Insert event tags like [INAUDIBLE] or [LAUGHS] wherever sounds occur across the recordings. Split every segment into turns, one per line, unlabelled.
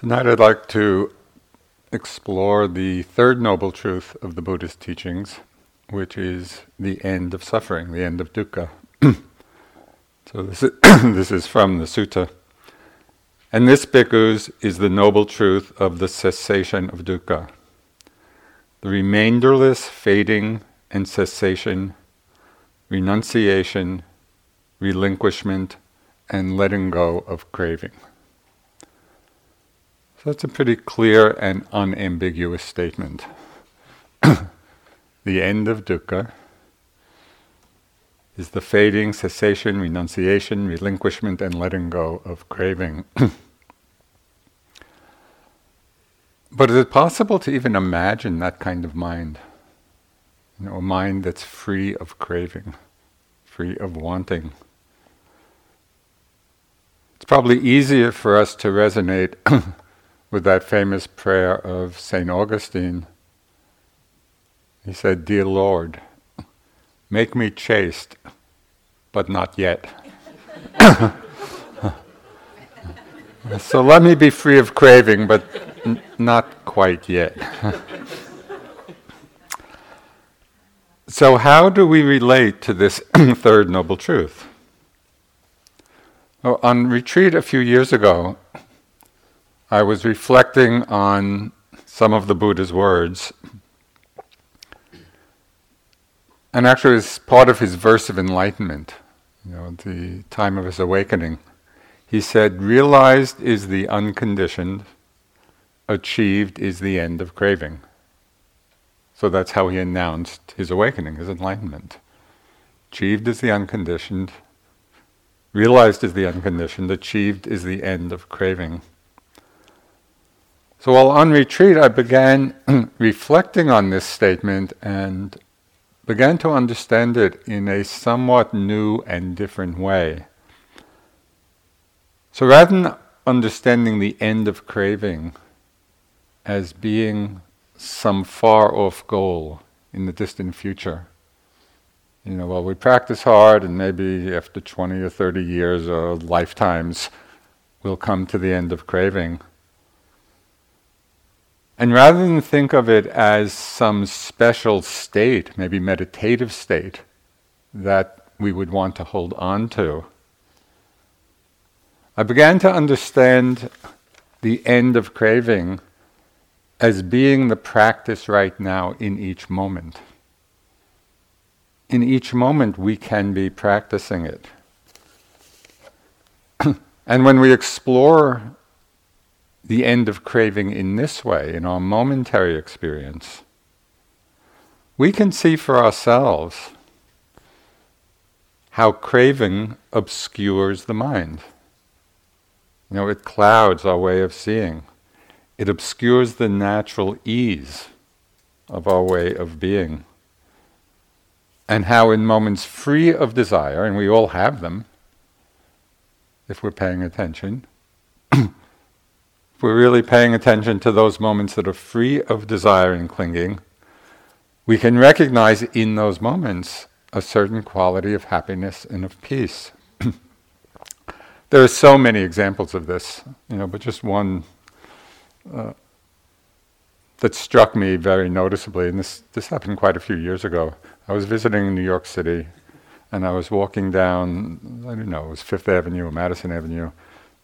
Tonight I'd like to explore the third noble truth of the Buddhist teachings, which is the end of suffering, the end of dukkha. [CLEARS THROAT] so this is, [CLEARS THROAT] this is from the sutta. And this, bhikkhus, is the noble truth of the cessation of dukkha, the remainderless fading and cessation, renunciation, relinquishment, and letting go of craving. So that's a pretty clear and unambiguous statement. [COUGHS] the end of dukkha is the fading, cessation, renunciation, relinquishment, and letting go of craving. [COUGHS] but is it possible to even imagine that kind of mind? You know, a mind that's free of craving, free of wanting. It's probably easier for us to resonate [COUGHS] with that famous prayer of St. Augustine. He said, Dear Lord, make me chaste, but not yet. [LAUGHS] so let me be free of craving, but n- not quite yet. [LAUGHS] so, how do we relate to this [CLEARS THROAT] third noble truth? Well, on retreat a few years ago, I was reflecting on some of the Buddha's words. And actually, it's part of his verse of enlightenment, you know, the time of his awakening. He said, Realized is the unconditioned, achieved is the end of craving. So that's how he announced his awakening, his enlightenment. Achieved is the unconditioned, realized is the unconditioned, achieved is the end of craving. So while on retreat, I began [CLEARS THROAT] reflecting on this statement and began to understand it in a somewhat new and different way. So rather than understanding the end of craving as being some far off goal in the distant future, you know, well, we practice hard and maybe after 20 or 30 years or lifetimes, we'll come to the end of craving. And rather than think of it as some special state, maybe meditative state, that we would want to hold on to, I began to understand the end of craving as being the practice right now in each moment. In each moment, we can be practicing it. [CLEARS THROAT] and when we explore the end of craving in this way, in our momentary experience, we can see for ourselves how craving obscures the mind. You know, it clouds our way of seeing. It obscures the natural ease of our way of being. And how, in moments free of desire, and we all have them if we're paying attention, [CLEARS THROAT] if we're really paying attention to those moments that are free of desire and clinging, we can recognize in those moments a certain quality of happiness and of peace. [CLEARS THROAT] there are so many examples of this, you know, but just one uh, that struck me very noticeably, and this, this happened quite a few years ago. I was visiting New York City, and I was walking down, I don't know, it was Fifth Avenue or Madison Avenue,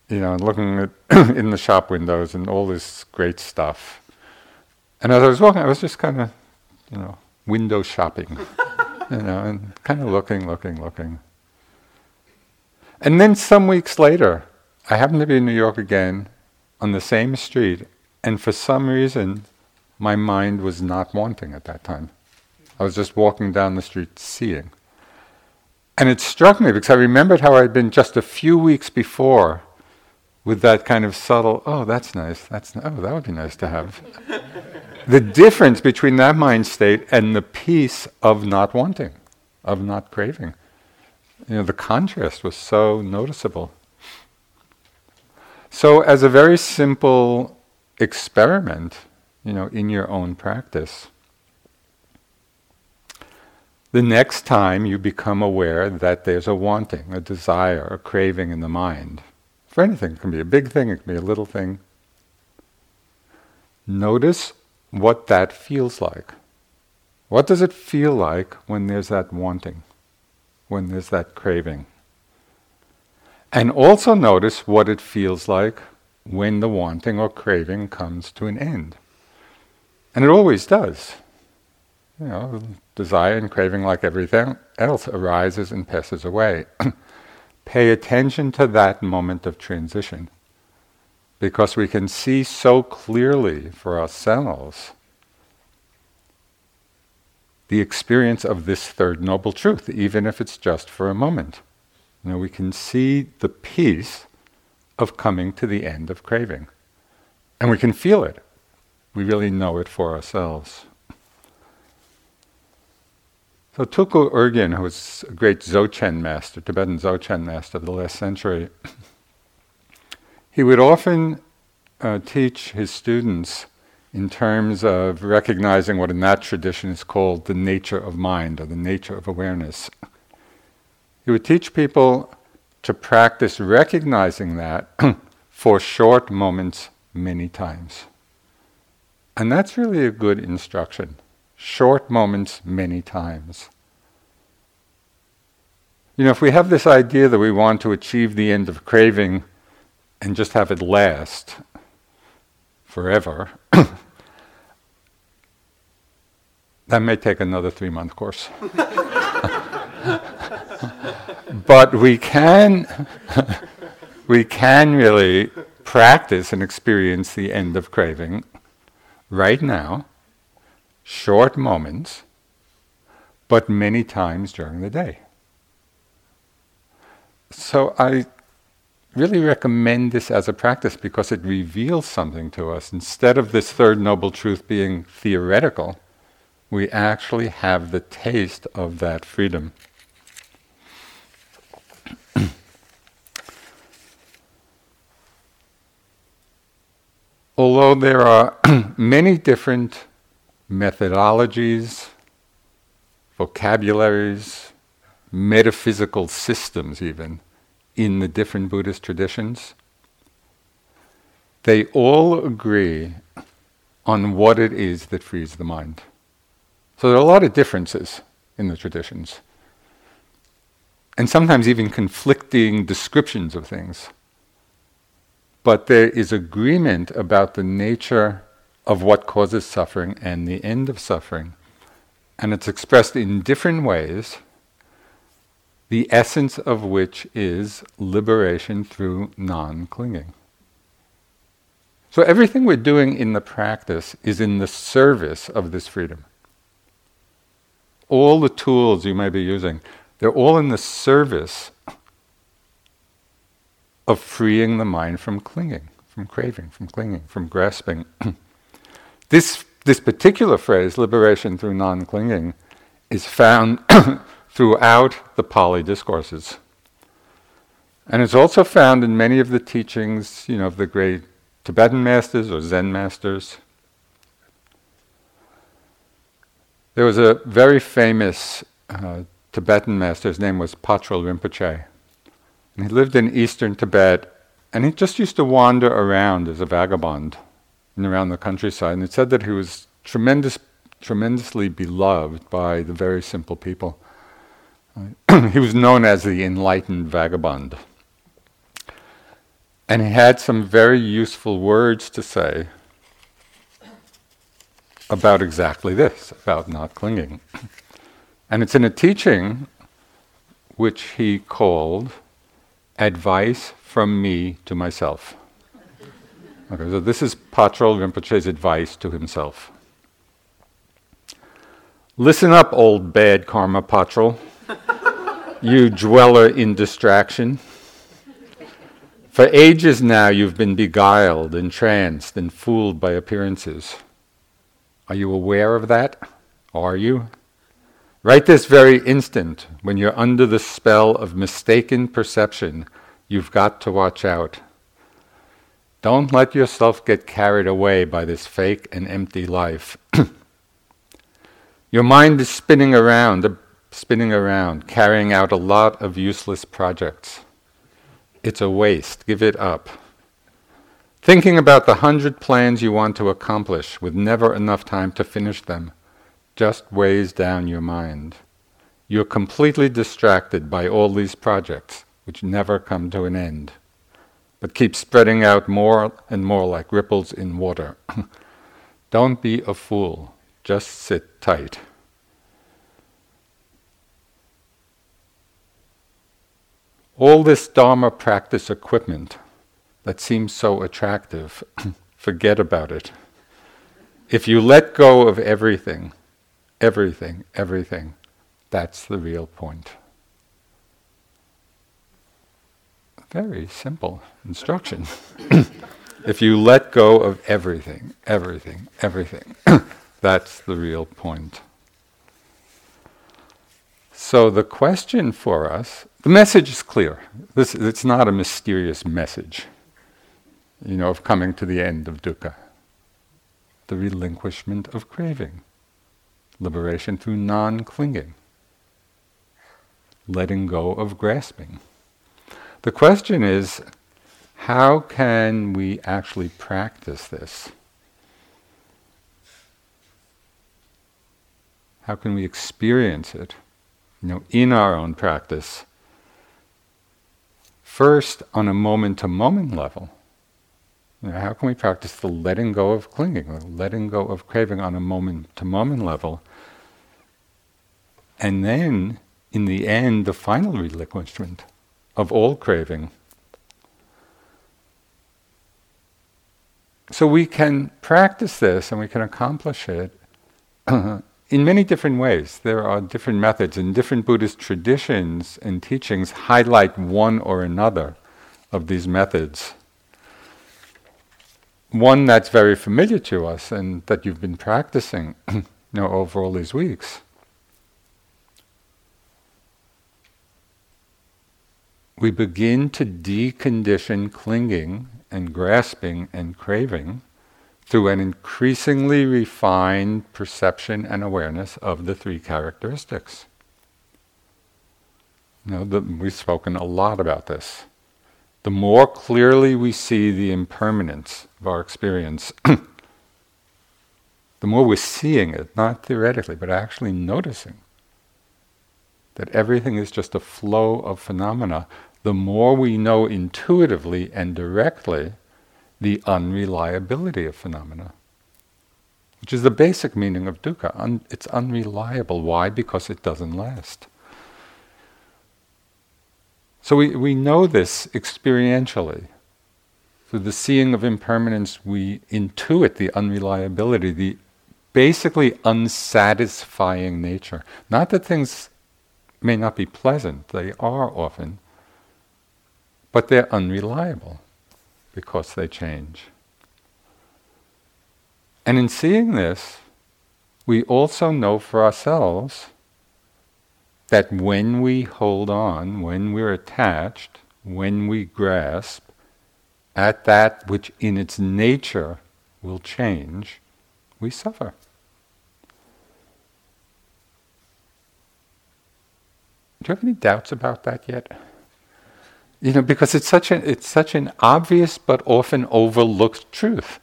you know, and looking at [CLEARS THROAT] in the shop windows and all this great stuff. And as I was walking, I was just kind of, you know, window shopping, [LAUGHS] you know, and kind of looking, looking, looking. And then some weeks later, I happened to be in New York again on the same street, and for some reason, my mind was not wanting at that time. I was just walking down the street seeing. And it struck me because I remembered how I'd been just a few weeks before with that kind of subtle, oh, that's nice, that's, oh, that would be nice to have. [LAUGHS] the difference between that mind state and the peace of not wanting, of not craving. You know, the contrast was so noticeable. So, as a very simple experiment, you know, in your own practice, the next time you become aware that there's a wanting, a desire, a craving in the mind, for anything. It can be a big thing, it can be a little thing. notice what that feels like. What does it feel like when there's that wanting, when there's that craving? And also notice what it feels like when the wanting or craving comes to an end. And it always does. You know, desire and craving, like everything else, arises and passes away. [CLEARS THROAT] Pay attention to that moment of transition because we can see so clearly for ourselves the experience of this third noble truth, even if it's just for a moment. You know, we can see the peace of coming to the end of craving. And we can feel it. We really know it for ourselves. So Tulku Urgyen, who was a great Dzogchen master, Tibetan Dzogchen master of the last century, [COUGHS] he would often uh, teach his students in terms of recognizing what in that tradition is called the nature of mind or the nature of awareness. He would teach people to practice recognizing that [COUGHS] for short moments many times. And that's really a good instruction. Short moments many times. You know, if we have this idea that we want to achieve the end of craving and just have it last forever, [COUGHS] that may take another three month course. [LAUGHS] but we can [LAUGHS] we can really practice and experience the end of craving right now, short moments, but many times during the day. So I really recommend this as a practice because it reveals something to us. Instead of this third noble truth being theoretical, we actually have the taste of that freedom. [CLEARS THROAT] Although there are [CLEARS THROAT] many different methodologies, vocabularies, metaphysical systems, even in the different Buddhist traditions, they all agree on what it is that frees the mind. So there are a lot of differences in the traditions, and sometimes even conflicting descriptions of things. But there is agreement about the nature of what causes suffering and the end of suffering. And it's expressed in different ways the essence of which is liberation through non clinging. So everything we're doing in the practice is in the service of this freedom. All the tools you may be using, they're all in the service of freeing the mind from clinging, from craving, from clinging, from grasping. [CLEARS THROAT] this, this particular phrase, liberation through non clinging, is found [COUGHS] throughout the Pali discourses. And it's also found in many of the teachings, you know, of the great Tibetan masters or Zen masters. There was a very famous uh, Tibetan master, his name was Patrul Rinpoche. And he lived in eastern Tibet, and he just used to wander around as a vagabond and around the countryside. And it said that he was tremendous, tremendously beloved by the very simple people. [CLEARS THROAT] he was known as the enlightened vagabond. And he had some very useful words to say about exactly this, about not clinging. [CLEARS THROAT] And it's in a teaching which he called Advice from Me to Myself. Okay, so this is Patrul Rinpoche's advice to himself. Listen up, old bad karma Patrul you dweller in distraction. For ages now you've been beguiled, entranced, and fooled by appearances. Are you aware of that? Are you? Right this very instant, when you're under the spell of mistaken perception, you've got to watch out. Don't let yourself get carried away by this fake and empty life. [CLEARS THROAT] Your mind is spinning around, uh, spinning around, carrying out a lot of useless projects. It's a waste. Give it up. Thinking about the hundred plans you want to accomplish with never enough time to finish them just weighs down your mind. You're completely distracted by all these projects, which never come to an end, but keep spreading out more and more like ripples in water. [CLEARS THROAT] Don't be a fool, just sit tight. All this Dharma practice equipment that seems so attractive, [CLEARS THROAT] forget about it. If you let go of everything, everything, everything, that's the real point. Very simple instruction. [COUGHS] if you let go of everything, everything, everything, [COUGHS] that's the real point. So the question for us, the message is clear. This, it's not a mysterious message you know, of coming to the end of dukkha. The relinquishment of craving, liberation through non clinging, letting go of grasping. The question is how can we actually practice this? How can we experience it, you know, in our own practice? First, on a moment to moment level, you know, how can we practice the letting go of clinging, the letting go of craving on a moment to moment level? And then, in the end, the final relinquishment of all craving. So we can practice this and we can accomplish it [CLEARS THROAT] in many different ways. There are different methods, and different Buddhist traditions and teachings highlight one or another of these methods one that's very familiar to us and that you've been practicing [CLEARS THROAT] you know, over all these weeks. We begin to decondition clinging and grasping and craving through an increasingly refined perception and awareness of the three characteristics. Now, the, we've spoken a lot about this the more clearly we see the impermanence of our experience, [CLEARS THROAT] the more we're seeing it, not theoretically, but actually noticing that everything is just a flow of phenomena, the more we know intuitively and directly the unreliability of phenomena, which is the basic meaning of dukkha. Un- it's unreliable. Why? Because it doesn't last. So we, we know this experientially. Through the seeing of impermanence, we intuit the unreliability, the basically unsatisfying nature. Not that things may not be pleasant, they are often, but they're unreliable because they change. And in seeing this, we also know for ourselves that when we hold on, when we're attached, when we grasp at that which in its nature will change, we suffer. Do you have any doubts about that yet? You know, because it's such an it's such an obvious but often overlooked truth.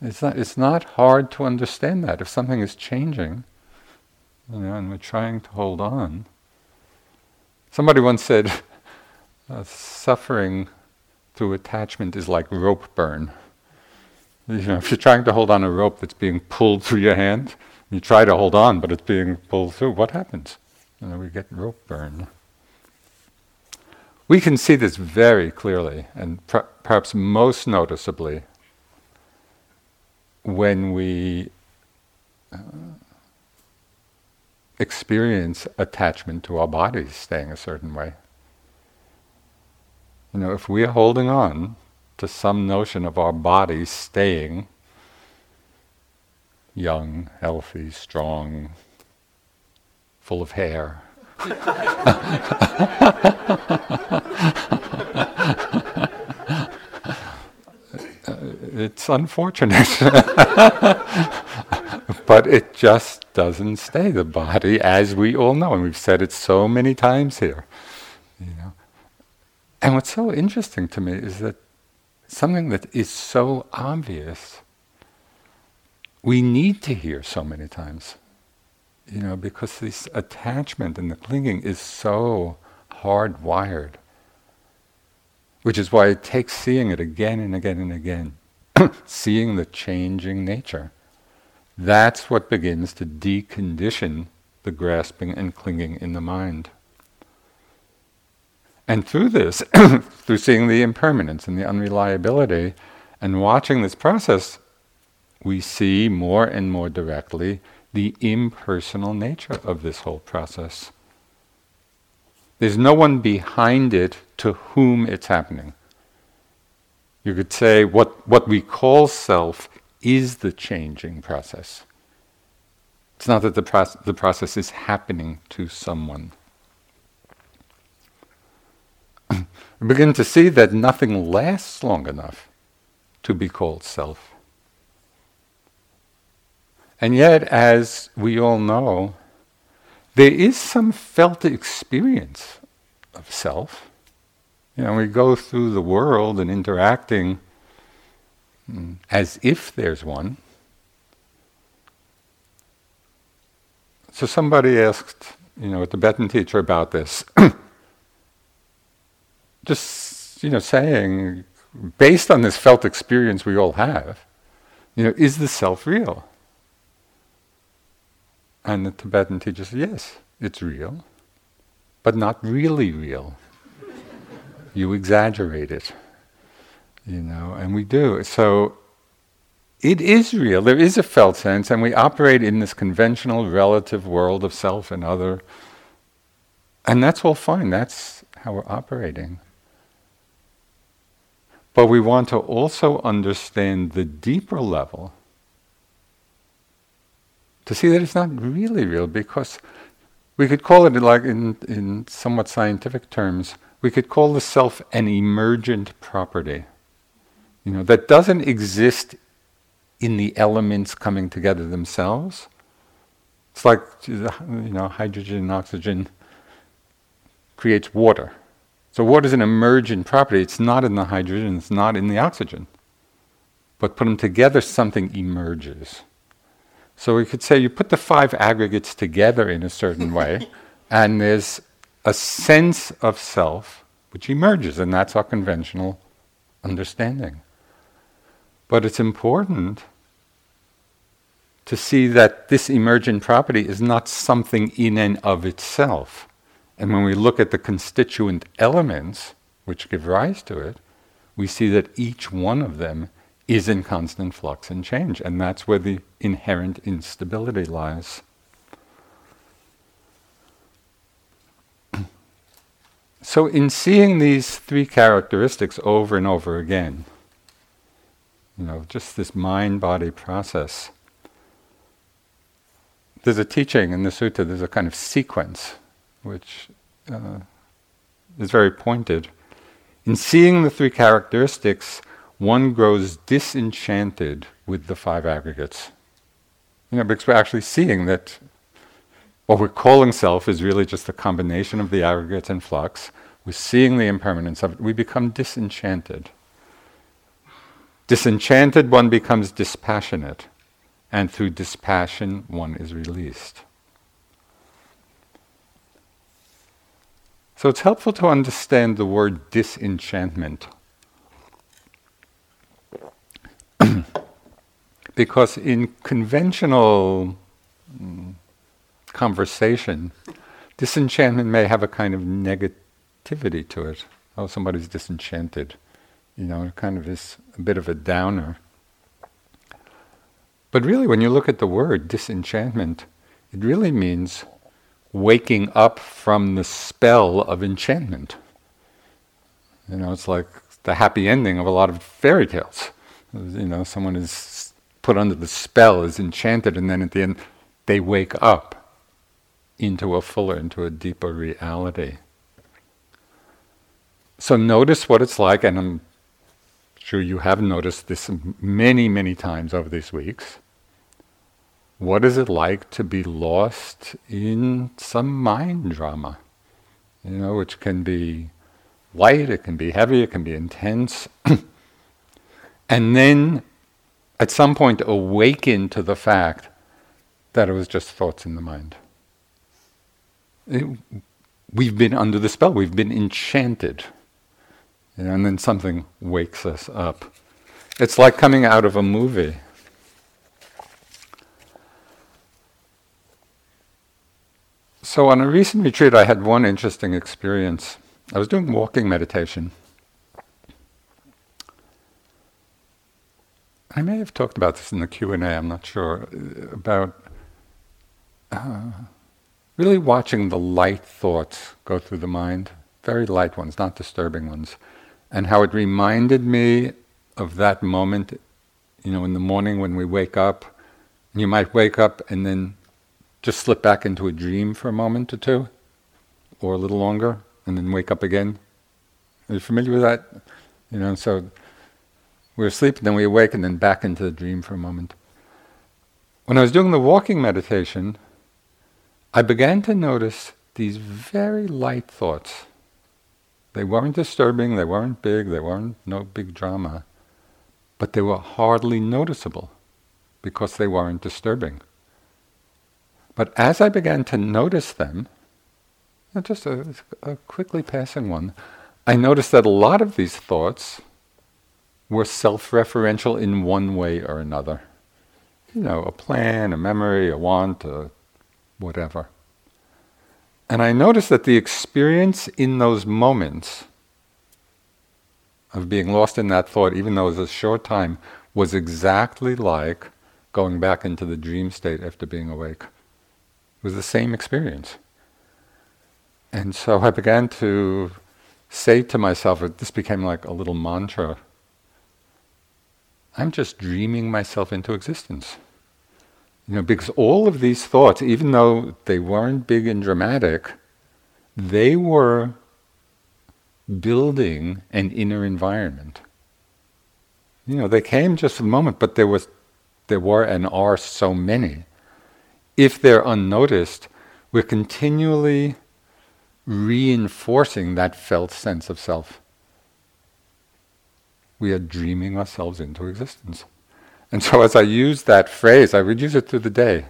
It's not it's not hard to understand that if something is changing you know, and we're trying to hold on. Somebody once said, [LAUGHS] uh, suffering through attachment is like rope burn. You know, if you're trying to hold on a rope that's being pulled through your hand, you try to hold on, but it's being pulled through. What happens? Know, we get rope burn. We can see this very clearly, and pr- perhaps most noticeably, when we uh, experience attachment to our bodies staying a certain way. You know, if we're holding on to some notion of our bodies staying young, healthy, strong, full of hair, [LAUGHS] uh, it's unfortunate. [LAUGHS] but it just doesn't stay the body, as we all know, and we've said it so many times here. You know, and what's so interesting to me is that something that is so obvious, we need to hear so many times. You know, because this attachment and the clinging is so hardwired. Which is why it takes seeing it again and again and again, [COUGHS] seeing the changing nature. That's what begins to decondition the grasping and clinging in the mind. And through this, [COUGHS] through seeing the impermanence and the unreliability, and watching this process, we see more and more directly the impersonal nature of this whole process. There's no one behind it to whom it's happening. You could say what, what we call self is the changing process. It's not that the, proce- the process is happening to someone. [CLEARS THROAT] we begin to see that nothing lasts long enough to be called self. And yet, as we all know, there is some felt experience of self. You know, we go through the world and interacting mm, as if there's one. So somebody asked, you know, a Tibetan teacher about this. [COUGHS] just you know saying based on this felt experience we all have you know is the self real and the tibetan teacher says yes it's real but not really real. You exaggerate it you know and we do. So it is real. There is a felt sense and we operate in this conventional relative world of self and other. And that's all fine. That's how we're operating. But we want to also understand the deeper level to see that it's not really real because we could call it like in, in somewhat scientific terms, we could call the self an emergent property. You know, that doesn't exist in the elements coming together themselves. It's like you know, hydrogen and oxygen creates water. So water is an emergent property. It's not in the hydrogen, it's not in the oxygen. But put them together, something emerges. So we could say you put the five aggregates together in a certain way, [LAUGHS] and there's a sense of self which emerges, and that's our conventional understanding. But it's important to see that this emergent property is not something in and of itself. And when we look at the constituent elements which give rise to it, we see that each one of them is in constant flux and change. And that's where the inherent instability lies. [CLEARS THROAT] so, in seeing these three characteristics over and over again, you know, just this mind body process, there's a teaching in the sutta, there's a kind of sequence which uh, is very pointed. In seeing the three characteristics, one grows disenchanted with the five aggregates. You know, because we're actually seeing that what we're calling self is really just a combination of the aggregates and flux. We're seeing the impermanence of it. We become disenchanted. Disenchanted, one becomes dispassionate, and through dispassion, one is released. So it's helpful to understand the word disenchantment. [CLEARS THROAT] because in conventional mm, conversation, disenchantment may have a kind of negativity to it. Oh, somebody's disenchanted. You know, it kind of is a bit of a downer. But really, when you look at the word disenchantment, it really means waking up from the spell of enchantment. You know, it's like the happy ending of a lot of fairy tales. You know, someone is put under the spell, is enchanted, and then at the end they wake up into a fuller, into a deeper reality. So notice what it's like, and I'm sure you have noticed this many, many times over these weeks. What is it like to be lost in some mind drama? You know, which can be light, it can be heavy, it can be intense. [CLEARS THROAT] And then at some point awaken to the fact that it was just thoughts in the mind. It, we've been under the spell, we've been enchanted. And then something wakes us up. It's like coming out of a movie. So, on a recent retreat, I had one interesting experience. I was doing walking meditation. I may have talked about this in the Q and A. I'm not sure about uh, really watching the light thoughts go through the mind, very light ones, not disturbing ones, and how it reminded me of that moment. You know, in the morning when we wake up, you might wake up and then just slip back into a dream for a moment or two, or a little longer, and then wake up again. Are you familiar with that? You know, so we're asleep, and then we awake, and then back into the dream for a moment. When I was doing the walking meditation, I began to notice these very light thoughts. They weren't disturbing, they weren't big, they weren't no big drama, but they were hardly noticeable because they weren't disturbing. But as I began to notice them, just a, a quickly passing one, I noticed that a lot of these thoughts were self referential in one way or another. You know, a plan, a memory, a want, a whatever. And I noticed that the experience in those moments of being lost in that thought, even though it was a short time, was exactly like going back into the dream state after being awake. It was the same experience. And so I began to say to myself, this became like a little mantra I'm just dreaming myself into existence. You know, because all of these thoughts, even though they weren't big and dramatic, they were building an inner environment. You know, they came just for the moment, but there was there were and are so many if they're unnoticed, we're continually reinforcing that felt sense of self. We are dreaming ourselves into existence. And so as I use that phrase, I would use it through the day.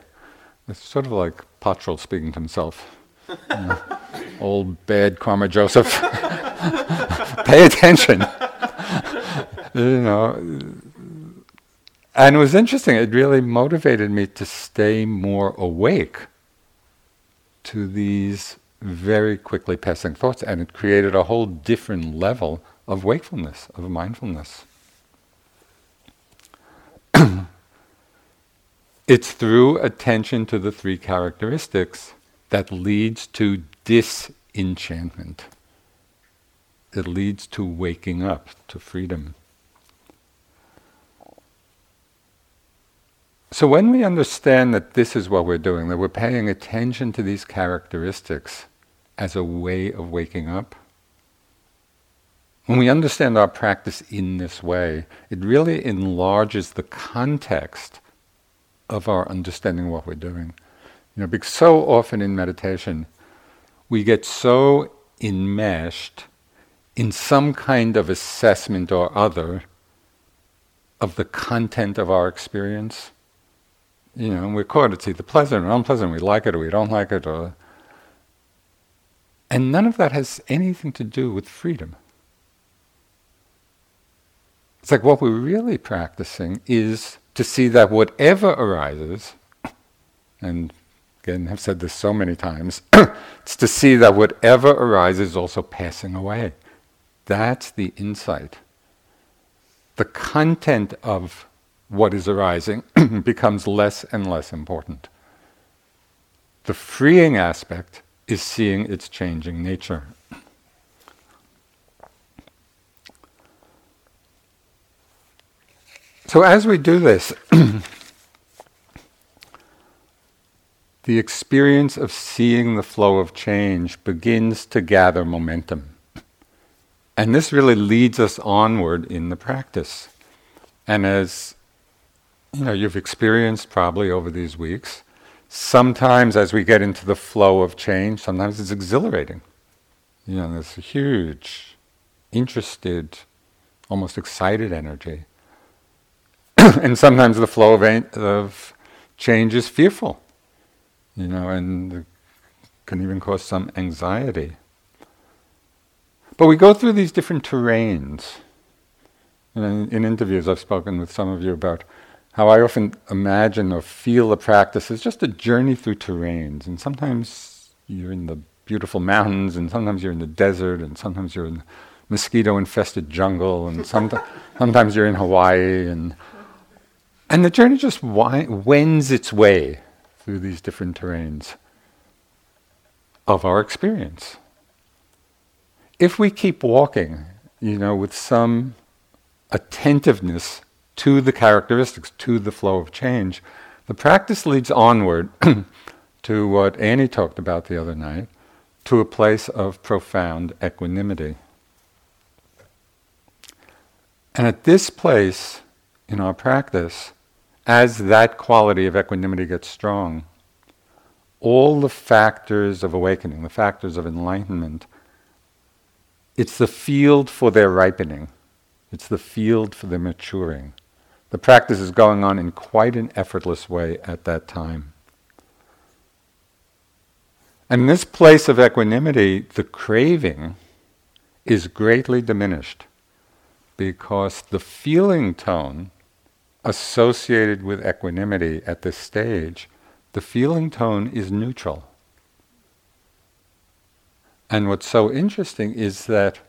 It's sort of like Patrul speaking to himself. You [LAUGHS] know, old bad Karma Joseph. [LAUGHS] Pay attention. [LAUGHS] you know, and it was interesting, it really motivated me to stay more awake to these very quickly passing thoughts, and it created a whole different level of wakefulness, of mindfulness. [CLEARS THROAT] it's through attention to the three characteristics that leads to disenchantment. It leads to waking up, to freedom. So when we understand that this is what we're doing, that we're paying attention to these characteristics as a way of waking up, when we understand our practice in this way, it really enlarges the context of our understanding what we're doing. You know, because so often in meditation, we get so enmeshed in some kind of assessment or other of the content of our experience you know, and we're caught. It's either pleasant or unpleasant. We like it or we don't like it, or and none of that has anything to do with freedom. It's like what we're really practicing is to see that whatever arises, and again, I've said this so many times, [CLEARS THROAT] it's to see that whatever arises is also passing away. That's the insight. The content of what is arising [CLEARS THROAT] becomes less and less important. The freeing aspect is seeing its changing nature. So, as we do this, [CLEARS THROAT] the experience of seeing the flow of change begins to gather momentum. And this really leads us onward in the practice. And as you know, you've experienced probably over these weeks. Sometimes, as we get into the flow of change, sometimes it's exhilarating. You know, there's a huge, interested, almost excited energy. [COUGHS] and sometimes the flow of, of change is fearful, you know, and can even cause some anxiety. But we go through these different terrains. And in, in interviews, I've spoken with some of you about how I often imagine or feel the practice as just a journey through terrains. And sometimes you're in the beautiful mountains, and sometimes you're in the desert, and sometimes you're in mosquito infested jungle, and some, [LAUGHS] sometimes you're in Hawaii. And, and the journey just wends its way through these different terrains of our experience. If we keep walking, you know, with some attentiveness to the characteristics, to the flow of change, the practice leads onward [CLEARS THROAT] to what Annie talked about the other night, to a place of profound equanimity. And at this place in our practice, as that quality of equanimity gets strong, all the factors of awakening, the factors of enlightenment, it's the field for their ripening. It's the field for their maturing. The practice is going on in quite an effortless way at that time. And this place of equanimity, the craving is greatly diminished because the feeling tone associated with equanimity at this stage the feeling tone is neutral. And what's so interesting is that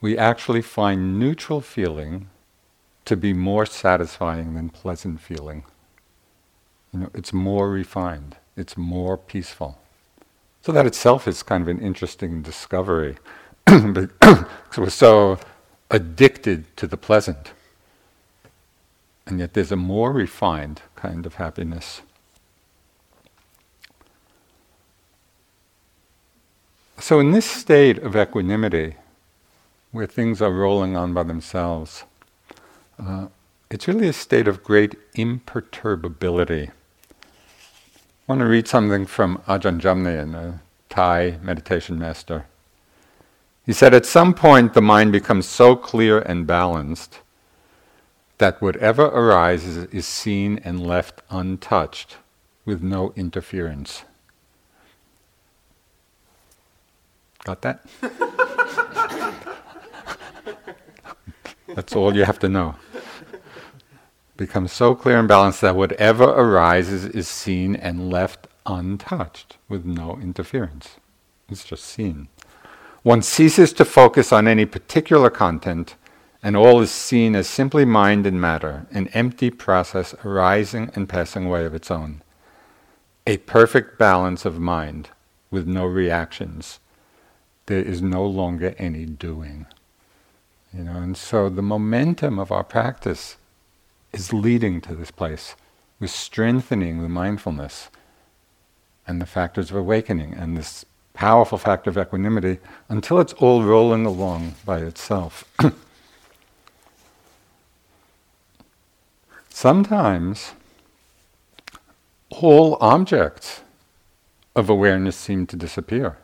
we actually find neutral feeling to be more satisfying than pleasant feeling. You know, it's more refined, it's more peaceful. So that itself is kind of an interesting discovery. [CLEARS THROAT] because we're so addicted to the pleasant. And yet there's a more refined kind of happiness. So, in this state of equanimity, where things are rolling on by themselves, uh, it's really a state of great imperturbability. I want to read something from Ajahn Jamnian, a Thai meditation master. He said, At some point, the mind becomes so clear and balanced that whatever arises is seen and left untouched with no interference. Got that? That's all you have to know. Becomes so clear and balanced that whatever arises is seen and left untouched with no interference. It's just seen. One ceases to focus on any particular content, and all is seen as simply mind and matter, an empty process arising and passing away of its own. A perfect balance of mind with no reactions there is no longer any doing. You know, and so the momentum of our practice is leading to this place. We're strengthening the mindfulness and the factors of awakening and this powerful factor of equanimity until it's all rolling along by itself. [CLEARS THROAT] Sometimes all objects of awareness seem to disappear.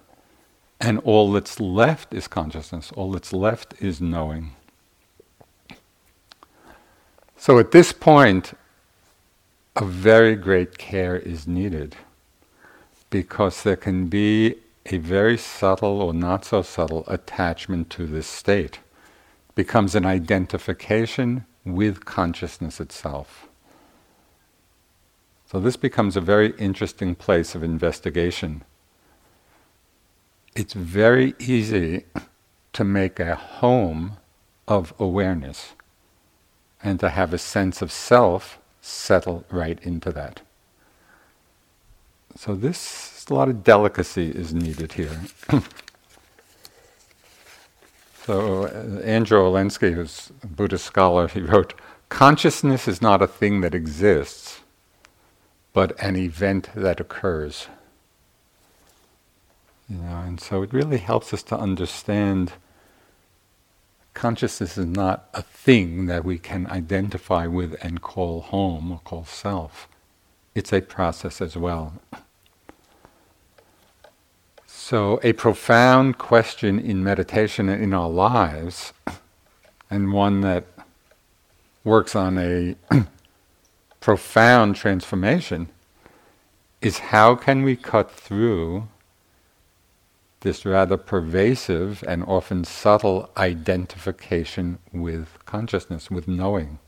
And all that's left is consciousness, all that's left is knowing. So at this point, a very great care is needed because there can be a very subtle or not so subtle attachment to this state. It becomes an identification with consciousness itself. So this becomes a very interesting place of investigation it's very easy to make a home of awareness and to have a sense of self settle right into that. So this a lot of delicacy is needed here. [CLEARS THROAT] so uh, Andrew Olendzki, who's a Buddhist scholar, he wrote, "Consciousness is not a thing that exists, but an event that occurs." You know, and so it really helps us to understand consciousness is not a thing that we can identify with and call home or call self. It's a process as well. So, a profound question in meditation and in our lives, and one that works on a [CLEARS THROAT] profound transformation is how can we cut through this rather pervasive and often subtle identification with consciousness, with knowing.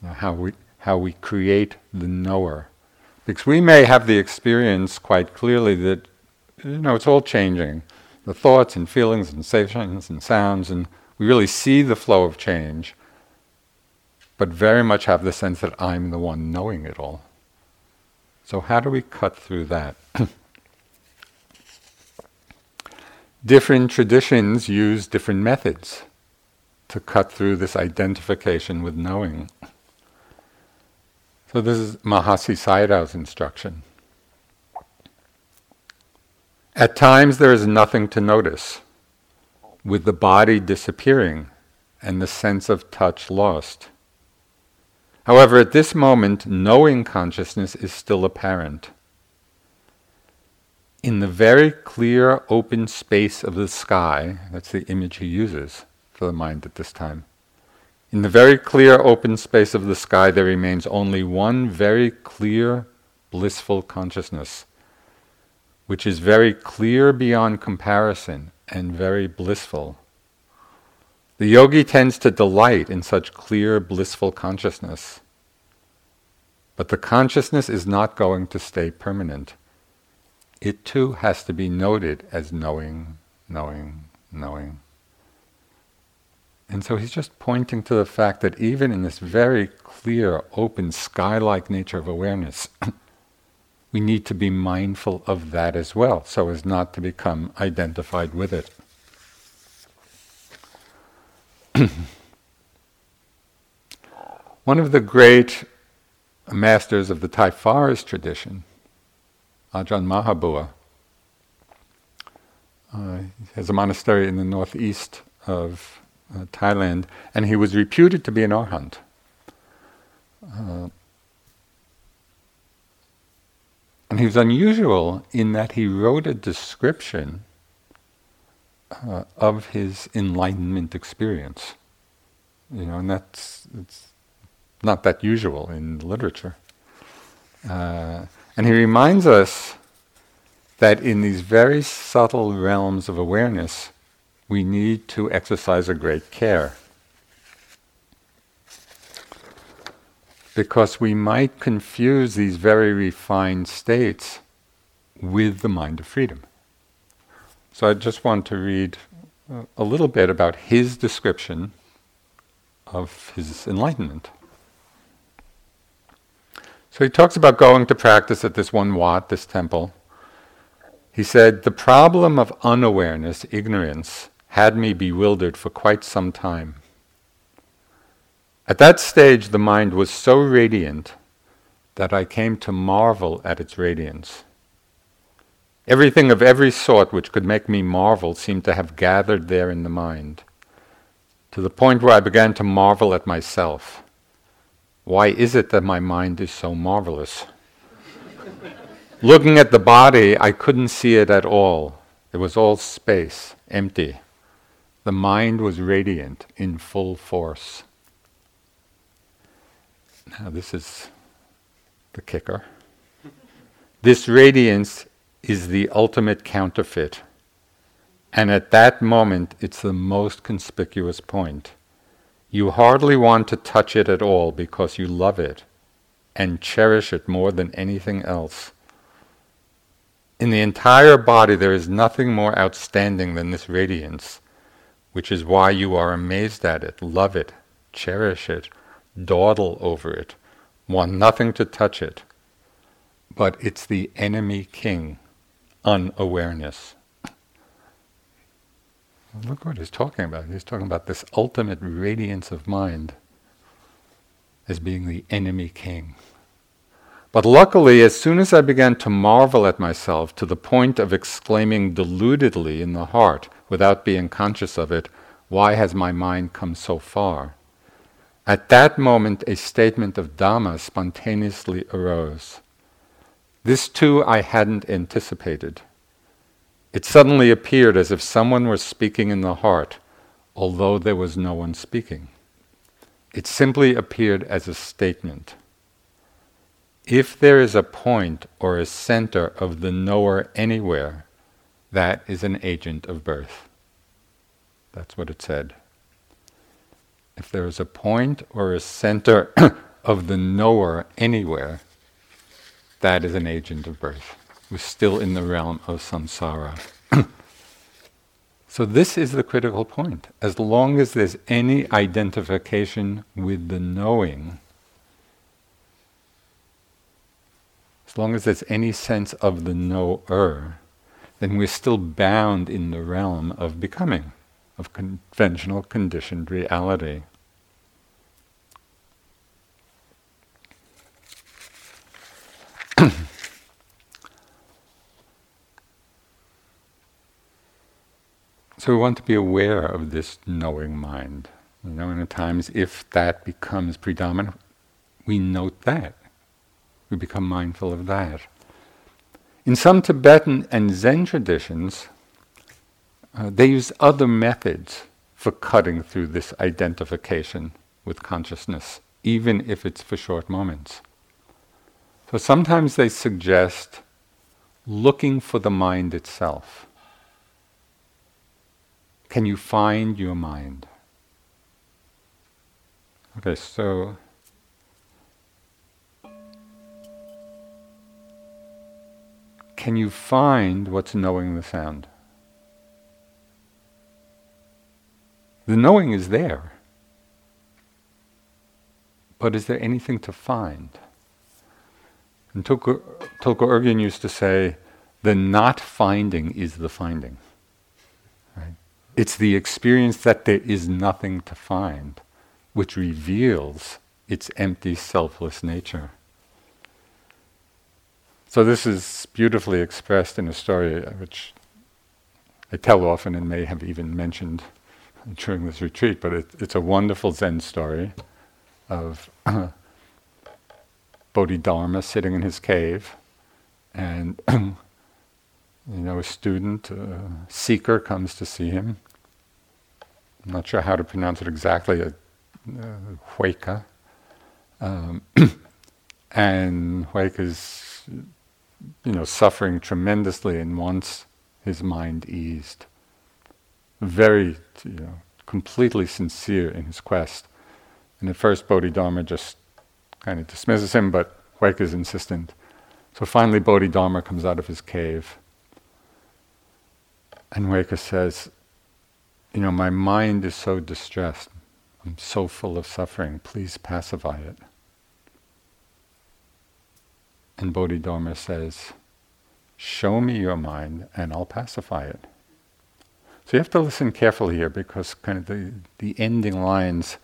How we how we create the knower. Because we may have the experience quite clearly that you know it's all changing. The thoughts and feelings and sensations and sounds and we really see the flow of change, but very much have the sense that I'm the one knowing it all. So how do we cut through that? [COUGHS] different traditions use different methods to cut through this identification with knowing. So this is Mahasi Sayadaw's instruction. At times there is nothing to notice, with the body disappearing and the sense of touch lost. However, at this moment, knowing consciousness is still apparent in the very clear open space of the sky, that's the image he uses for the mind at this time. In the very clear open space of the sky, there remains only one very clear, blissful consciousness, which is very clear beyond comparison and very blissful. The yogi tends to delight in such clear, blissful consciousness. But the consciousness is not going to stay permanent it too has to be noted as knowing, knowing, knowing. And so he's just pointing to the fact that even in this very clear, open, sky like nature of awareness, [CLEARS THROAT] we need to be mindful of that as well, so as not to become identified with it. [CLEARS THROAT] One of the great masters of the Thai forest tradition Ajahn Maha Bua. Uh, has a monastery in the northeast of uh, Thailand, and he was reputed to be an arhat. Uh, and he was unusual in that he wrote a description uh, of his enlightenment experience. You know, and that's it's not that usual in literature. Uh, and he reminds us that in these very subtle realms of awareness, we need to exercise a great care. Because we might confuse these very refined states with the mind of freedom. So I just want to read uh, a little bit about his description of his enlightenment. So he talks about going to practice at this one wat, this temple. He said, The problem of unawareness, ignorance, had me bewildered for quite some time. At that stage, the mind was so radiant that I came to marvel at its radiance. Everything of every sort which could make me marvel seemed to have gathered there in the mind, to the point where I began to marvel at myself. Why is it that my mind is so marvelous? Looking at the body, I couldn't see it at all. It was all space, empty. The mind was radiant, in full force. Now, this is the kicker. This radiance is the ultimate counterfeit. And at that moment, it's the most conspicuous point. You hardly want to touch it at all because you love it and cherish it more than anything else. In the entire body, there is nothing more outstanding than this radiance, which is why you are amazed at it, love it, cherish it, dawdle over it, want nothing to touch it. But it's the enemy king, unawareness. Look what he's talking about. He's talking about this ultimate radiance of mind as being the enemy king. But luckily, as soon as I began to marvel at myself to the point of exclaiming deludedly in the heart, without being conscious of it, why has my mind come so far? At that moment, a statement of Dhamma spontaneously arose. This too I hadn't anticipated. It suddenly appeared as if someone were speaking in the heart, although there was no one speaking. It simply appeared as a statement. If there is a point or a center of the knower anywhere, that is an agent of birth. That's what it said. If there is a point or a center [COUGHS] of the knower anywhere, that is an agent of birth. We're still in the realm of samsara. [COUGHS] so, this is the critical point. As long as there's any identification with the knowing, as long as there's any sense of the knower, then we're still bound in the realm of becoming, of conventional conditioned reality. [CLEARS THROAT] So we want to be aware of this knowing mind. You know, and at times, if that becomes predominant, we note that. We become mindful of that. In some Tibetan and Zen traditions, uh, they use other methods for cutting through this identification with consciousness, even if it's for short moments. So sometimes they suggest looking for the mind itself. Can you find your mind? Okay, so can you find what's knowing the sound? The knowing is there. But is there anything to find? And Tulku Urgyen used to say, the not finding is the finding. Right? It's the experience that there is nothing to find, which reveals its empty, selfless nature. So, this is beautifully expressed in a story which I tell often and may have even mentioned during this retreat, but it, it's a wonderful Zen story of [CLEARS THROAT] Bodhidharma sitting in his cave, and [CLEARS THROAT] you know, a student, a seeker comes to see him, I'm not sure how to pronounce it exactly, a, uh. Um, [CLEARS THROAT] and you know, suffering tremendously and wants his mind eased. Very, you know, completely sincere in his quest. And at first, Bodhidharma just kind of dismisses him, but Huika is insistent. So finally, Bodhidharma comes out of his cave. And Huika says, you know, my mind is so distressed. I'm so full of suffering. Please pacify it. And Bodhidharma says, Show me your mind and I'll pacify it. So you have to listen carefully here because kind of the, the ending lines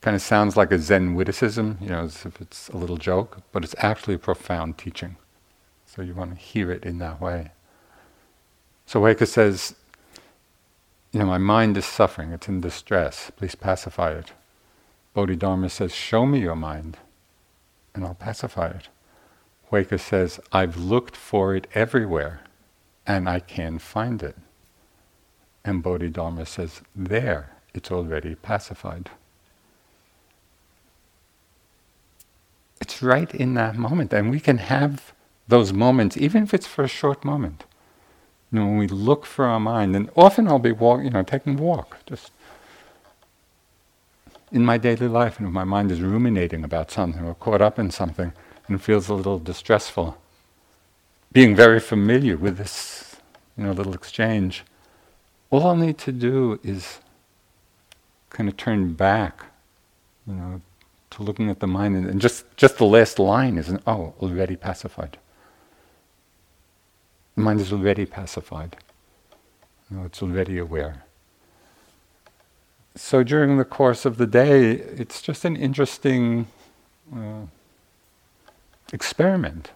kind of sounds like a Zen witticism, you know, as if it's a little joke, but it's actually a profound teaching. So you want to hear it in that way. So Huika says, you know, my mind is suffering, it's in distress, please pacify it. Bodhidharma says, Show me your mind, and I'll pacify it. Huika says, I've looked for it everywhere, and I can't find it. And Bodhidharma says, There, it's already pacified. It's right in that moment, and we can have those moments, even if it's for a short moment. You know, when we look for our mind, and often I'll be walk, you know, taking a walk, just in my daily life, and if my mind is ruminating about something or caught up in something and feels a little distressful, being very familiar with this, you know, little exchange, all I'll need to do is kind of turn back, you know, to looking at the mind, and, and just just the last line is, oh, already pacified. The mind is already pacified. You know, it's already aware. So during the course of the day, it's just an interesting uh, experiment.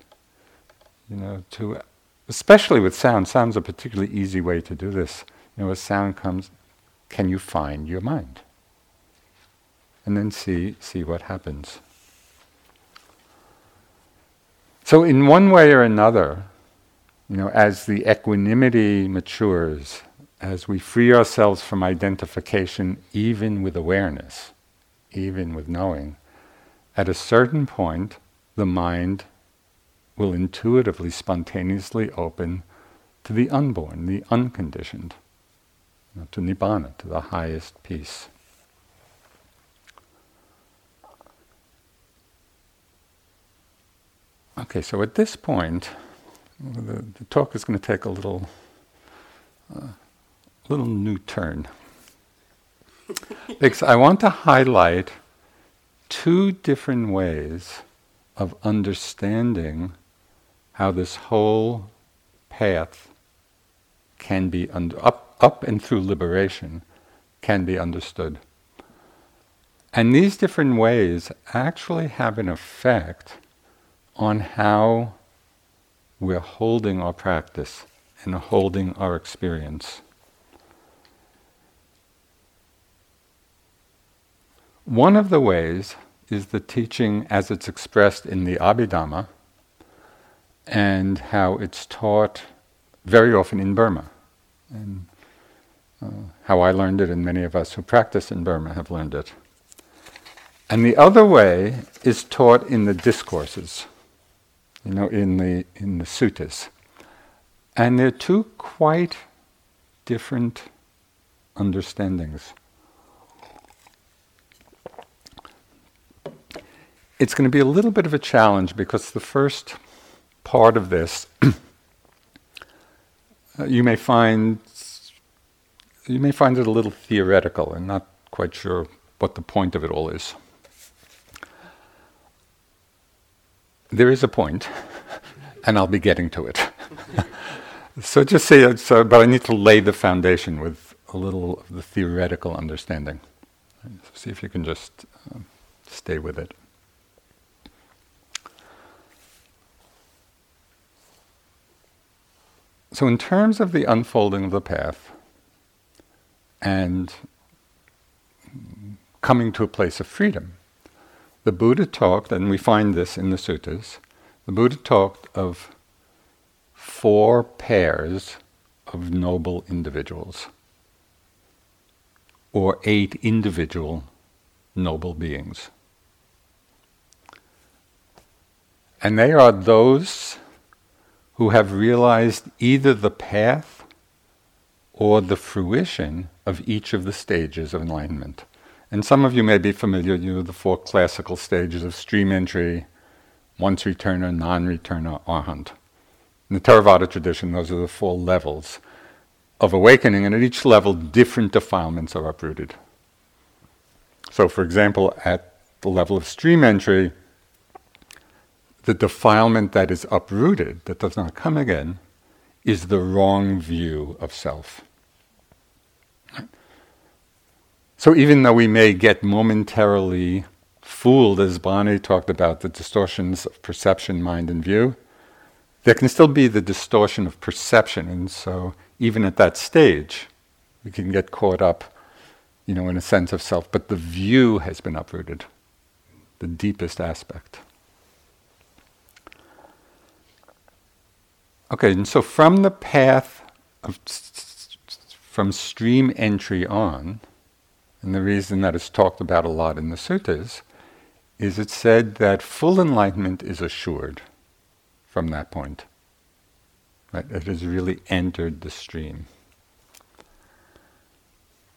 You know, to especially with sound. Sound's a particularly easy way to do this. You know, as sound comes, can you find your mind? And then see see what happens. So in one way or another, you know, as the equanimity matures, as we free ourselves from identification even with awareness, even with knowing, at a certain point, the mind will intuitively, spontaneously open to the unborn, the unconditioned, to Nibbana, to the highest peace. Okay, so at this point, the, the talk is going to take a little, uh, little new turn. [LAUGHS] because I want to highlight two different ways of understanding how this whole path can be under, up, up and through liberation can be understood. And these different ways actually have an effect on how we're holding our practice and holding our experience. One of the ways is the teaching as it's expressed in the Abhidhamma and how it's taught very often in Burma. And uh, how I learned it, and many of us who practice in Burma have learned it. And the other way is taught in the discourses you know, in the in the suttas. And they're two quite different understandings. It's going to be a little bit of a challenge because the first part of this [CLEARS THROAT] uh, you may find you may find it a little theoretical and not quite sure what the point of it all is. there is a point, [LAUGHS] and I'll be getting to it. [LAUGHS] so just say it, so, but I need to lay the foundation with a little of the theoretical understanding. See if you can just uh, stay with it. So, in terms of the unfolding of the path and coming to a place of freedom, the Buddha talked, and we find this in the suttas, the Buddha talked of four pairs of noble individuals, or eight individual noble beings. And they are those who have realized either the path or the fruition of each of the stages of enlightenment. And some of you may be familiar, you know, the four classical stages of stream entry, once returner, non returner, arhat. In the Theravada tradition, those are the four levels of awakening, and at each level, different defilements are uprooted. So, for example, at the level of stream entry, the defilement that is uprooted, that does not come again, is the wrong view of self. So even though we may get momentarily fooled, as Bonnie talked about, the distortions of perception, mind, and view, there can still be the distortion of perception. And so even at that stage, we can get caught up, you know, in a sense of self. But the view has been uprooted, the deepest aspect. Okay, and so from the path of from stream entry on, and the reason that is talked about a lot in the suttas is it said that full enlightenment is assured from that point. Right? It has really entered the stream.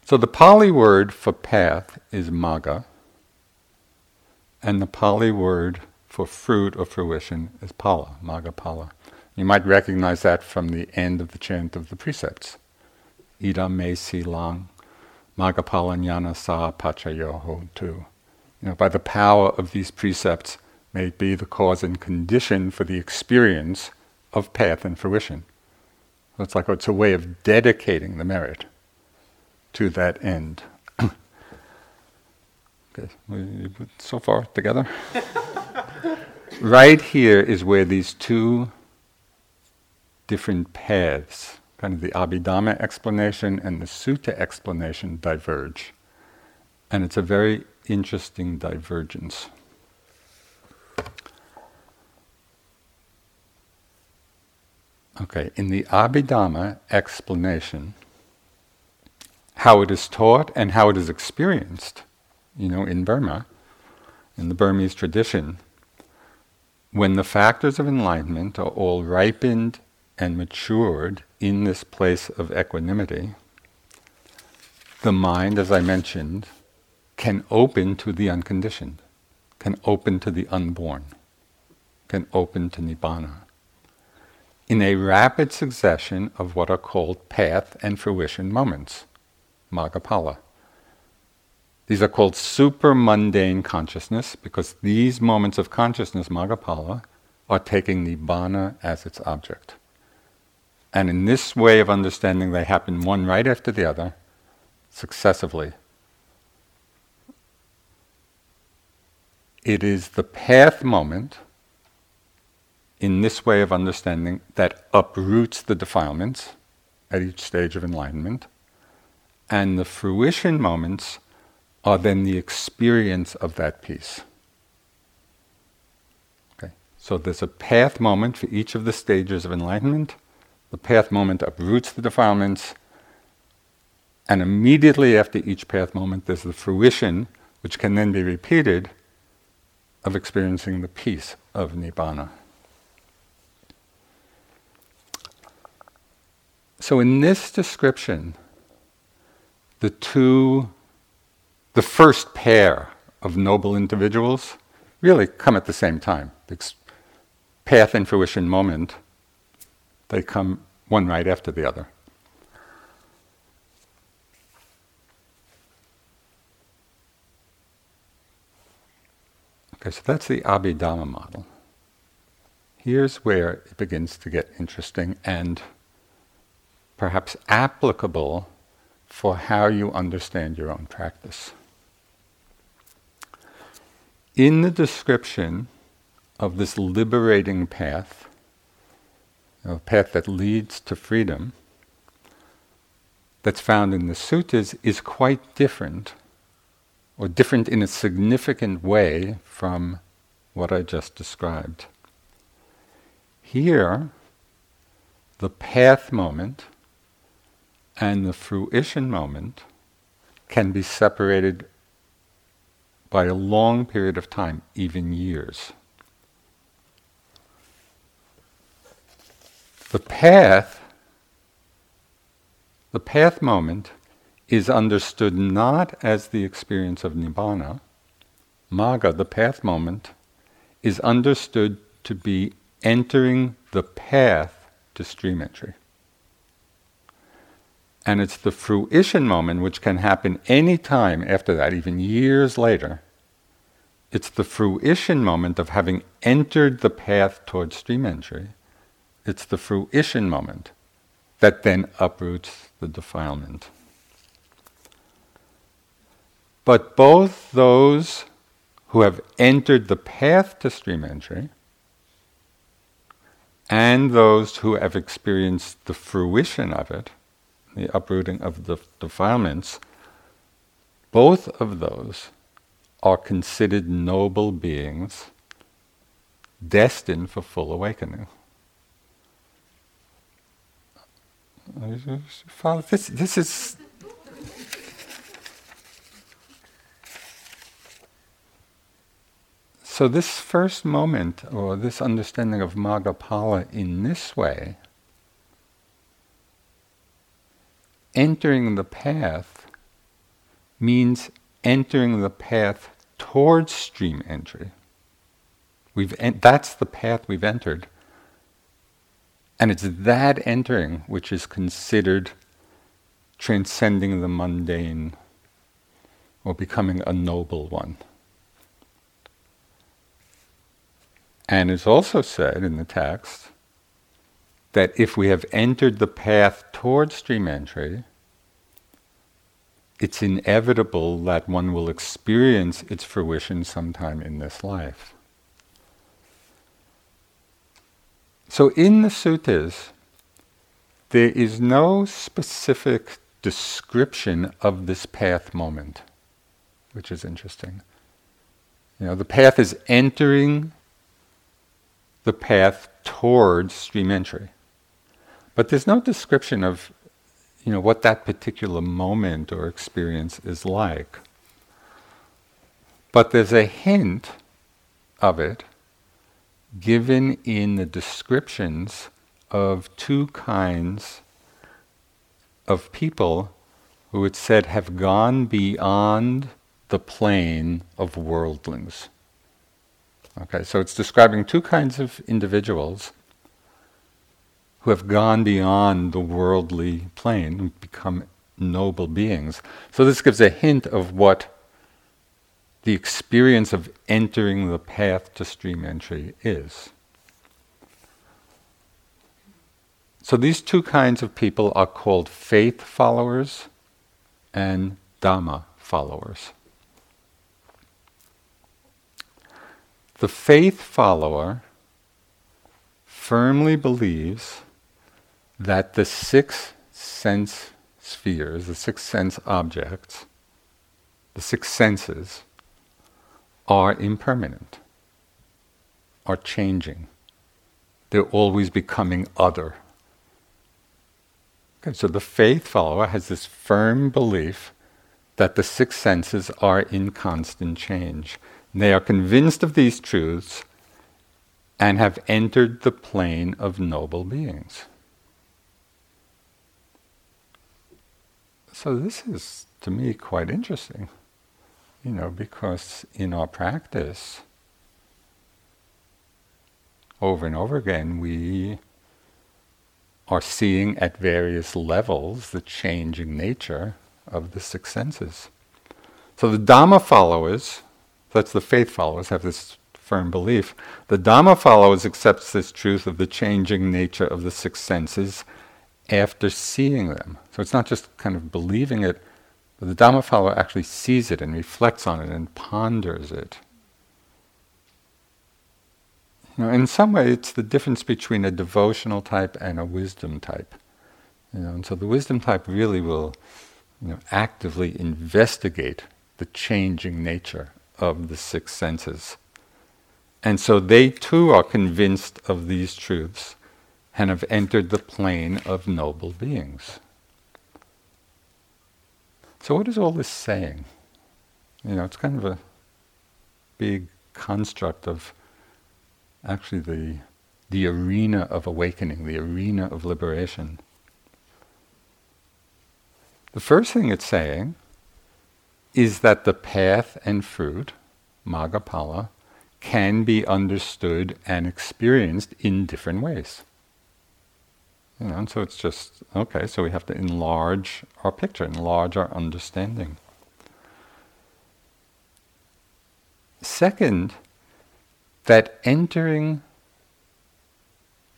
So the Pali word for path is magga, and the Pali word for fruit or fruition is phala, magga phala. You might recognize that from the end of the chant of the precepts. Ida me silang Magapalanyana sa paccayo hotu. You know, by the power of these precepts may it be the cause and condition for the experience of path and fruition. So it's like it's a way of dedicating the merit to that end. [COUGHS] okay, so far together? [LAUGHS] right here is where these two different paths kind of the Abhidhamma explanation and the Sutta explanation diverge. And it's a very interesting divergence. Okay, in the Abhidhamma explanation, how it is taught and how it is experienced you know, in Burma, in the Burmese tradition, when the factors of enlightenment are all ripened and matured in this place of equanimity, the mind, as I mentioned, can open to the unconditioned, can open to the unborn, can open to Nibbana. In a rapid succession of what are called path and fruition moments, Maggaphala. These are called super mundane consciousness because these moments of consciousness, Maggaphala, are taking Nibbana as its object. And in this way of understanding, they happen one right after the other, successively. It is the path moment in this way of understanding that uproots the defilements at each stage of enlightenment, and the fruition moments are then the experience of that peace. Okay, so there's a path moment for each of the stages of enlightenment. The path moment uproots the defilements, and immediately after each path moment, there's the fruition, which can then be repeated, of experiencing the peace of Nibbana. So, in this description, the two, the first pair of noble individuals really come at the same time. The path and fruition moment, they come one right after the other. Okay, so that's the Abhidhamma model. Here's where it begins to get interesting and perhaps applicable for how you understand your own practice. In the description of this liberating path, a path that leads to freedom, that's found in the suttas is quite different or different in a significant way from what I just described. Here, the path moment and the fruition moment can be separated by a long period of time, even years. The path, the path moment is understood not as the experience of nibbana. Magga, the path moment, is understood to be entering the path to stream entry. And it's the fruition moment, which can happen any time after that, even years later. It's the fruition moment of having entered the path towards stream entry. It's the fruition moment that then uproots the defilement. But both those who have entered the path to stream entry and those who have experienced the fruition of it, the uprooting of the defilements, both of those are considered noble beings destined for full awakening. This, this is So, this first moment, or this understanding of Maggaphala in this way, entering the path means entering the path towards stream entry. We've en- that's the path we've entered. And it's that entering which is considered transcending the mundane or becoming a noble one. And it's also said in the text that if we have entered the path towards stream entry, it's inevitable that one will experience its fruition sometime in this life. So, in the suttas, there is no specific description of this path moment, which is interesting. You know, the path is entering the path towards stream entry. But there's no description of you know what that particular moment or experience is like. But there's a hint of it given in the descriptions of two kinds of people who it said have gone beyond the plane of worldlings. Okay, so it's describing two kinds of individuals who have gone beyond the worldly plane and become noble beings. So this gives a hint of what the experience of entering the path to stream entry is. So these two kinds of people are called faith followers and Dhamma followers. The faith follower firmly believes that the six sense spheres, the six sense objects, the six senses, are impermanent, are changing. They're always becoming other. Okay, so the faith follower has this firm belief that the six senses are in constant change. They are convinced of these truths and have entered the plane of noble beings. So, this is to me quite interesting, you know, because in our practice, over and over again, we are seeing at various levels the changing nature of the six senses. So, the Dhamma followers, that's the faith followers, have this firm belief. The Dhamma followers accepts this truth of the changing nature of the six senses after seeing them. So it's not just kind of believing it, but the Dhamma follower actually sees it and reflects on it and ponders it. You know, in some way, it's the difference between a devotional type and a wisdom type. You know, and so the wisdom type really will you know, actively investigate the changing nature of the six senses. And so they too are convinced of these truths and have entered the plane of noble beings. So, what is all this saying? You know, it's kind of a big construct of actually the, the arena of awakening, the arena of liberation. The first thing it's saying is that the path and fruit, Maggaphala, can be understood and experienced in different ways. You know, and so it's just, okay, so we have to enlarge our picture, enlarge our understanding. Second, that entering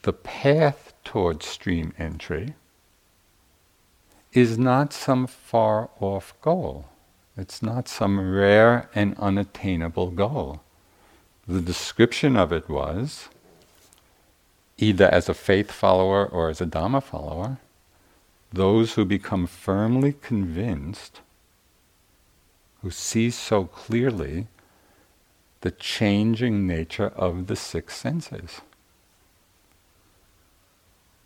the path towards stream entry is not some far off goal. It's not some rare and unattainable goal. The description of it was either as a faith follower or as a Dhamma follower, those who become firmly convinced, who see so clearly the changing nature of the six senses.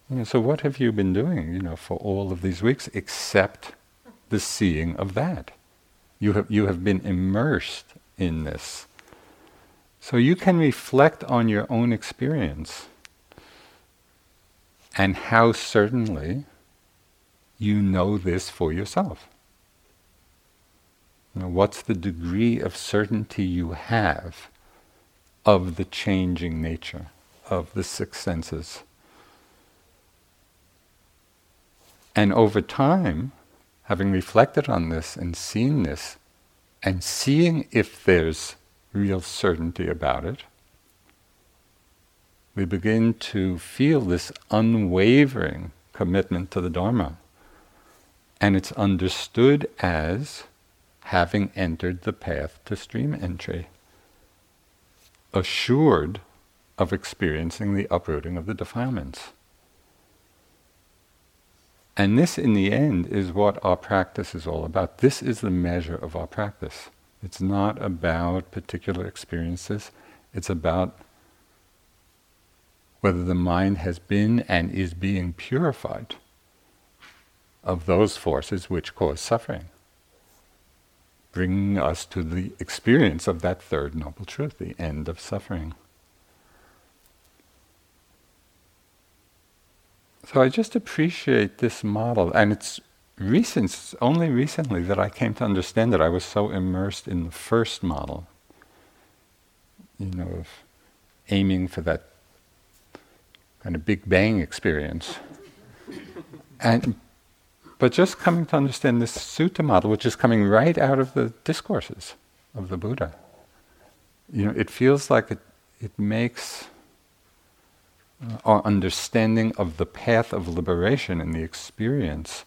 You know, so what have you been doing, you know, for all of these weeks except the seeing of that? You have you have been immersed in this. So you can reflect on your own experience and how certainly you know this for yourself. What's the degree of certainty you have of the changing nature of the six senses? And over time, having reflected on this and seen this, and seeing if there's real certainty about it, we begin to feel this unwavering commitment to the Dharma. And it's understood as having entered the path to stream entry, assured of experiencing the uprooting of the defilements. And this, in the end, is what our practice is all about. This is the measure of our practice. It's not about particular experiences, it's about whether the mind has been and is being purified of those forces which cause suffering bringing us to the experience of that third noble truth, the end of suffering. So I just appreciate this model, and it's recent, it's only recently that I came to understand that I was so immersed in the first model, you know, of aiming for that kind of Big Bang experience. and but just coming to understand this sutta model, which is coming right out of the discourses of the Buddha, you know, it feels like it, it makes uh, our understanding of the path of liberation and the experience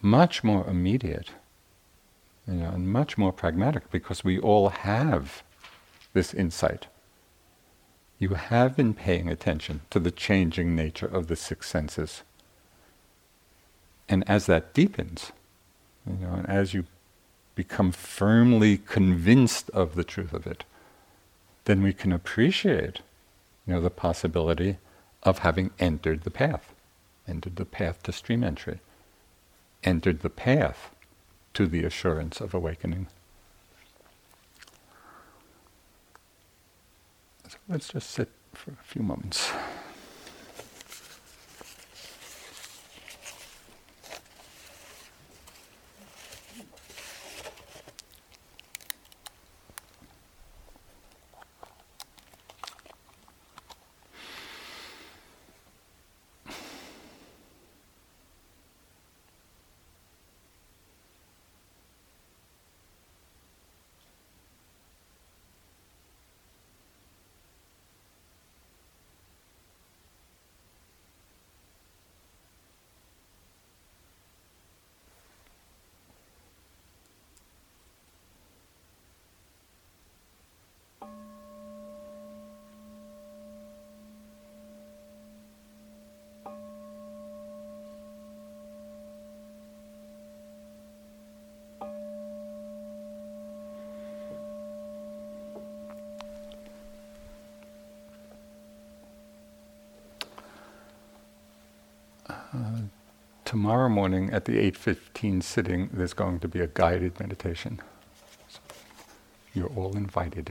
much more immediate, you know, and much more pragmatic because we all have this insight. You have been paying attention to the changing nature of the six senses. And as that deepens, you know, and as you become firmly convinced of the truth of it, then we can appreciate, you know, the possibility of having entered the path, entered the path to stream entry, entered the path to the assurance of awakening. Let's just sit for a few moments. Tomorrow morning at the 8.15 sitting, there's going to be a guided meditation. So you're all invited.